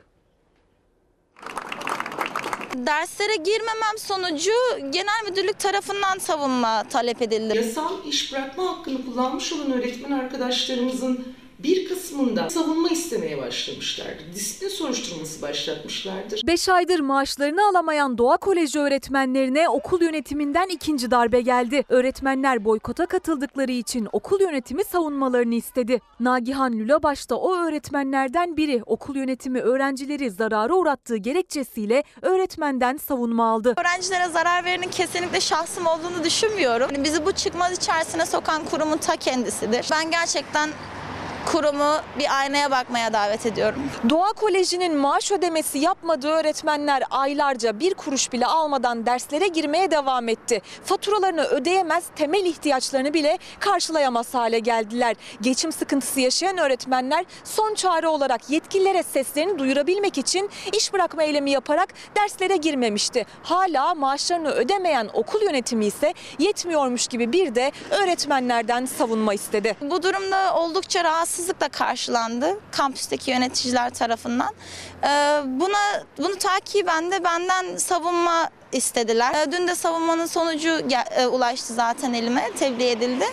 Derslere girmemem sonucu genel müdürlük tarafından savunma talep edildi. Yasal iş bırakma hakkını kullanmış olan öğretmen arkadaşlarımızın bir kısmında savunma istemeye başlamışlardır. Disiplin soruşturması başlatmışlardır. 5 aydır maaşlarını alamayan Doğa Koleji öğretmenlerine okul yönetiminden ikinci darbe geldi. Öğretmenler boykota katıldıkları için okul yönetimi savunmalarını istedi. Nagihan Lülabaş da o öğretmenlerden biri. Okul yönetimi öğrencileri zarara uğrattığı gerekçesiyle öğretmenden savunma aldı. Öğrencilere zarar verenin kesinlikle şahsım olduğunu düşünmüyorum. Yani Bizi bu çıkmaz içerisine sokan kurumun ta kendisidir. Ben gerçekten kurumu bir aynaya bakmaya davet ediyorum. Doğa Koleji'nin maaş ödemesi yapmadığı öğretmenler aylarca bir kuruş bile almadan derslere girmeye devam etti. Faturalarını ödeyemez, temel ihtiyaçlarını bile karşılayamaz hale geldiler. Geçim sıkıntısı yaşayan öğretmenler son çare olarak yetkililere seslerini duyurabilmek için iş bırakma eylemi yaparak derslere girmemişti. Hala maaşlarını ödemeyen okul yönetimi ise yetmiyormuş gibi bir de öğretmenlerden savunma istedi. Bu durumda oldukça rahatsızlıkla karşılandı kampüsteki yöneticiler tarafından. Ee, Buna bunu takiben de benden savunma istediler. Ee, Dün de savunmanın sonucu e, ulaştı zaten elime, tebliğ edildi.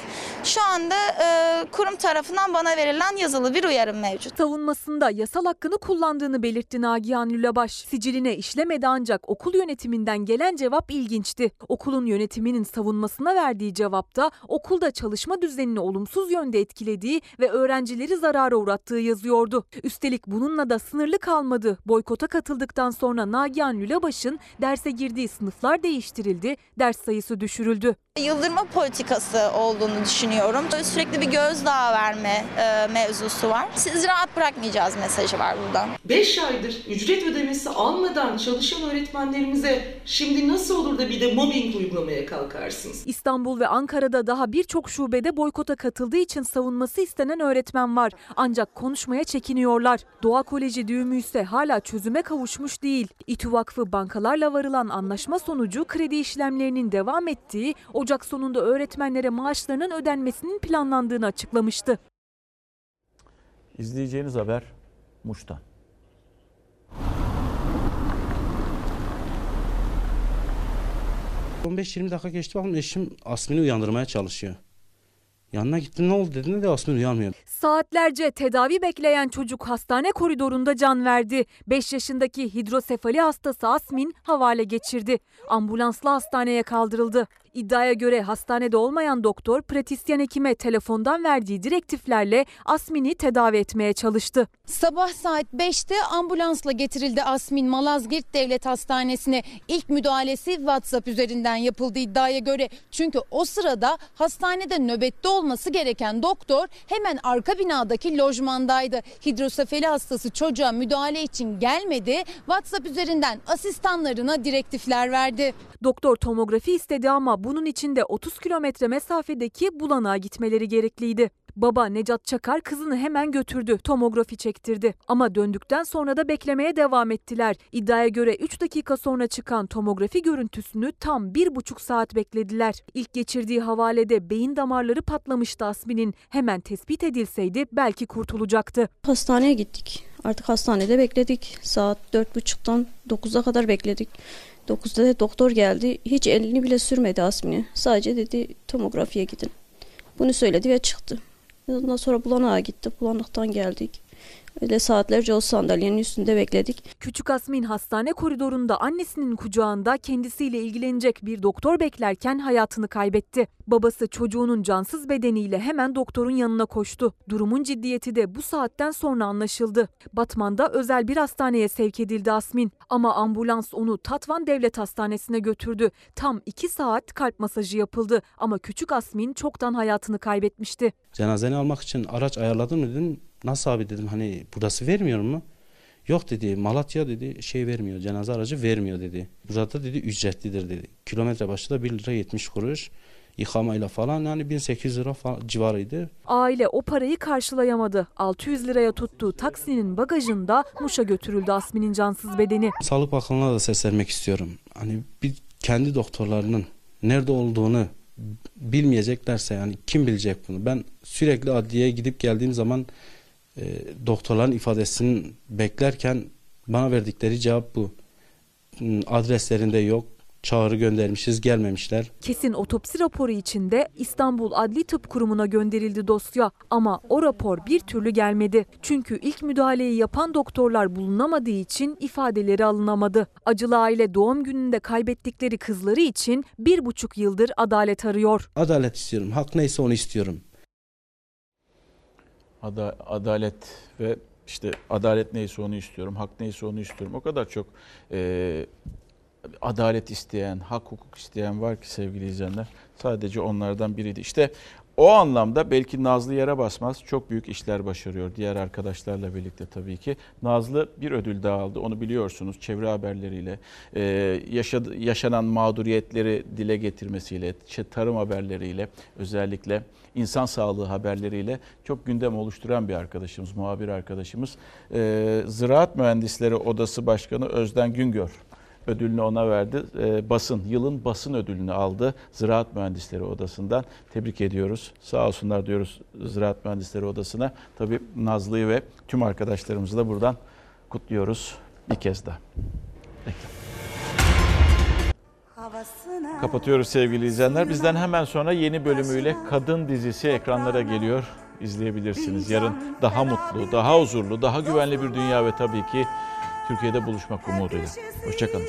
Şu anda e, kurum tarafından bana verilen yazılı bir uyarım mevcut. Savunmasında yasal hakkını kullandığını belirtti Nagihan Lülebaş. Siciline işlemedi ancak okul yönetiminden gelen cevap ilginçti. Okulun yönetiminin savunmasına verdiği cevapta okulda çalışma düzenini olumsuz yönde etkilediği ve öğrencileri zarara uğrattığı yazıyordu. Üstelik bununla da sınırlı kalmadı. Boykota katıldıktan sonra Nagihan Lülebaş'ın derse girdiği sınıflar değiştirildi, ders sayısı düşürüldü. Yıldırma politikası olduğunu düşünüyorum. Sürekli bir gözdağı verme e, mevzusu var. Sizi rahat bırakmayacağız mesajı var burada. 5 aydır ücret ödemesi almadan çalışan öğretmenlerimize şimdi nasıl olur da bir de mobbing uygulamaya kalkarsınız? İstanbul ve Ankara'da daha birçok şubede boykota katıldığı için savunması istenen öğretmen var. Ancak konuşmaya çekiniyorlar. Doğa Koleji düğümü ise hala çözüme kavuşmuş değil. İTÜ Vakfı bankalarla varılan anlaşma sonucu kredi işlemlerinin devam ettiği, Ocak sonunda öğretmenlere maaşlarının ödenmesinin planlandığını açıklamıştı. İzleyeceğiniz haber Muş'tan. Hı. 15-20 dakika geçti bakalım eşim Asmin'i uyandırmaya çalışıyor. Yanına gittim ne oldu dediğinde de Asmin uyanmıyor. Saatlerce tedavi bekleyen çocuk hastane koridorunda can verdi. 5 yaşındaki hidrosefali hastası Asmin havale geçirdi. Ambulansla hastaneye kaldırıldı. İddiaya göre hastanede olmayan doktor pratisyen hekime telefondan verdiği direktiflerle Asmin'i tedavi etmeye çalıştı. Sabah saat 5'te ambulansla getirildi Asmin Malazgirt Devlet Hastanesi'ne. İlk müdahalesi WhatsApp üzerinden yapıldı iddiaya göre. Çünkü o sırada hastanede nöbette olması gereken doktor hemen arka binadaki lojmandaydı. Hidrosefali hastası çocuğa müdahale için gelmedi. WhatsApp üzerinden asistanlarına direktifler verdi. Doktor tomografi istedi ama bunun için de 30 kilometre mesafedeki bulanağa gitmeleri gerekliydi. Baba Necat Çakar kızını hemen götürdü, tomografi çektirdi. Ama döndükten sonra da beklemeye devam ettiler. İddiaya göre 3 dakika sonra çıkan tomografi görüntüsünü tam 1,5 saat beklediler. İlk geçirdiği havalede beyin damarları patlamıştı Asmin'in. Hemen tespit edilseydi belki kurtulacaktı. Hastaneye gittik. Artık hastanede bekledik. Saat 4.30'dan 9'a kadar bekledik. 9'da da doktor geldi. Hiç elini bile sürmedi Asmin'e. Sadece dedi tomografiye gidin. Bunu söyledi ve çıktı. Ondan sonra bulanağa gitti. Bulanıktan geldik. Öyle saatlerce o sandalyenin üstünde bekledik. Küçük Asmin hastane koridorunda annesinin kucağında kendisiyle ilgilenecek bir doktor beklerken hayatını kaybetti. Babası çocuğunun cansız bedeniyle hemen doktorun yanına koştu. Durumun ciddiyeti de bu saatten sonra anlaşıldı. Batman'da özel bir hastaneye sevk edildi Asmin. Ama ambulans onu Tatvan Devlet Hastanesi'ne götürdü. Tam 2 saat kalp masajı yapıldı. Ama küçük Asmin çoktan hayatını kaybetmişti. Cenazeni almak için araç ayarladın mı dedim. Nasıl abi dedim hani burası vermiyor mu? Yok dedi Malatya dedi şey vermiyor cenaze aracı vermiyor dedi. Burada dedi ücretlidir dedi. Kilometre başı da 1 lira 70 kuruş. Yıkamayla falan yani 1800 lira falan civarıydı. Aile o parayı karşılayamadı. 600 liraya tuttuğu taksinin bagajında Muş'a götürüldü Asmin'in cansız bedeni. Sağlık Bakanlığı'na da seslenmek istiyorum. Hani bir kendi doktorlarının nerede olduğunu bilmeyeceklerse yani kim bilecek bunu? Ben sürekli adliyeye gidip geldiğim zaman e, doktorların ifadesini beklerken bana verdikleri cevap bu. Hmm, Adreslerinde yok. Çağrı göndermişiz gelmemişler. Kesin otopsi raporu içinde İstanbul Adli Tıp Kurumu'na gönderildi dosya ama o rapor bir türlü gelmedi. Çünkü ilk müdahaleyi yapan doktorlar bulunamadığı için ifadeleri alınamadı. Acılı aile doğum gününde kaybettikleri kızları için bir buçuk yıldır adalet arıyor. Adalet istiyorum. Hak neyse onu istiyorum. Ada- adalet ve işte adalet neyse onu istiyorum, hak neyse onu istiyorum. O kadar çok e, adalet isteyen, hak hukuk isteyen var ki sevgili izleyenler. Sadece onlardan biriydi. İşte o anlamda belki Nazlı yere basmaz çok büyük işler başarıyor diğer arkadaşlarla birlikte tabii ki. Nazlı bir ödül daha aldı onu biliyorsunuz çevre haberleriyle, e, yaşadı, yaşanan mağduriyetleri dile getirmesiyle, tarım haberleriyle özellikle insan sağlığı haberleriyle çok gündem oluşturan bir arkadaşımız, muhabir arkadaşımız. E, Ziraat Mühendisleri Odası Başkanı Özden Güngör ödülünü ona verdi. Ee, basın, yılın basın ödülünü aldı Ziraat Mühendisleri Odası'ndan. Tebrik ediyoruz. Sağ olsunlar diyoruz Ziraat Mühendisleri Odası'na. Tabii Nazlı'yı ve tüm arkadaşlarımızı da buradan kutluyoruz bir kez daha. Kapatıyoruz sevgili izleyenler. Bizden hemen sonra yeni bölümüyle Kadın dizisi ekranlara geliyor. İzleyebilirsiniz. Yarın daha mutlu, daha huzurlu, daha güvenli bir dünya ve tabii ki Türkiye'de buluşmak umuduyla. Hoşçakalın.